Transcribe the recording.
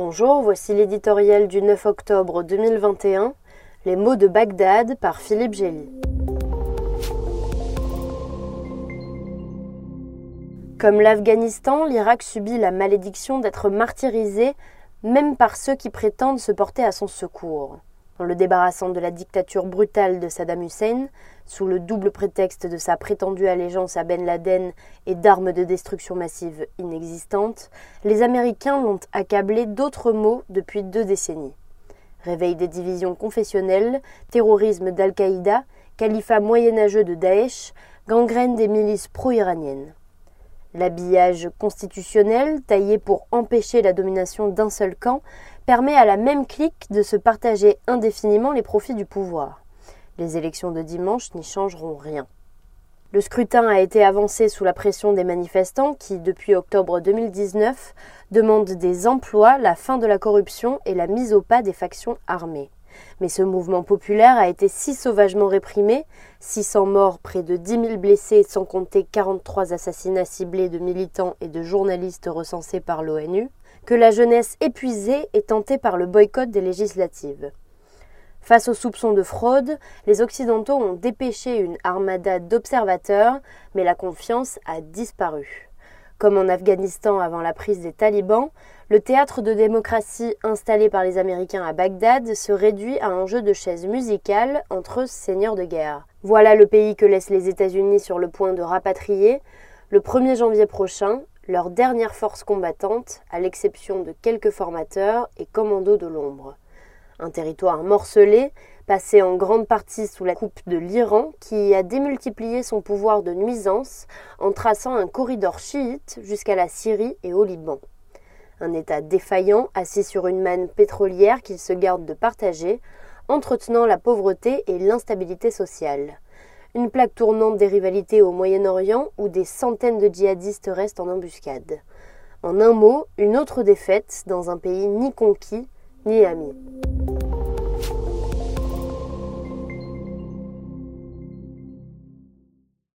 Bonjour, voici l'éditorial du 9 octobre 2021, Les mots de Bagdad par Philippe Gély. Comme l'Afghanistan, l'Irak subit la malédiction d'être martyrisé même par ceux qui prétendent se porter à son secours. En le débarrassant de la dictature brutale de Saddam Hussein, sous le double prétexte de sa prétendue allégeance à Ben Laden et d'armes de destruction massive inexistantes, les Américains l'ont accablé d'autres mots depuis deux décennies. Réveil des divisions confessionnelles, terrorisme d'Al-Qaïda, califat moyenâgeux de Daesh, gangrène des milices pro-iraniennes. L'habillage constitutionnel, taillé pour empêcher la domination d'un seul camp, permet à la même clique de se partager indéfiniment les profits du pouvoir. Les élections de dimanche n'y changeront rien. Le scrutin a été avancé sous la pression des manifestants qui, depuis octobre 2019, demandent des emplois, la fin de la corruption et la mise au pas des factions armées. Mais ce mouvement populaire a été si sauvagement réprimé, 600 morts, près de 10 000 blessés, sans compter 43 assassinats ciblés de militants et de journalistes recensés par l'ONU, que la jeunesse épuisée est tentée par le boycott des législatives. Face aux soupçons de fraude, les Occidentaux ont dépêché une armada d'observateurs, mais la confiance a disparu. Comme en Afghanistan avant la prise des talibans, le théâtre de démocratie installé par les Américains à Bagdad se réduit à un jeu de chaises musicales entre seigneurs de guerre. Voilà le pays que laissent les États-Unis sur le point de rapatrier, le 1er janvier prochain, leur dernière force combattante, à l'exception de quelques formateurs et commandos de l'ombre un territoire morcelé, passé en grande partie sous la coupe de l'Iran, qui a démultiplié son pouvoir de nuisance en traçant un corridor chiite jusqu'à la Syrie et au Liban. Un État défaillant, assis sur une manne pétrolière qu'il se garde de partager, entretenant la pauvreté et l'instabilité sociale. Une plaque tournante des rivalités au Moyen-Orient où des centaines de djihadistes restent en embuscade. En un mot, une autre défaite dans un pays ni conquis ni ami.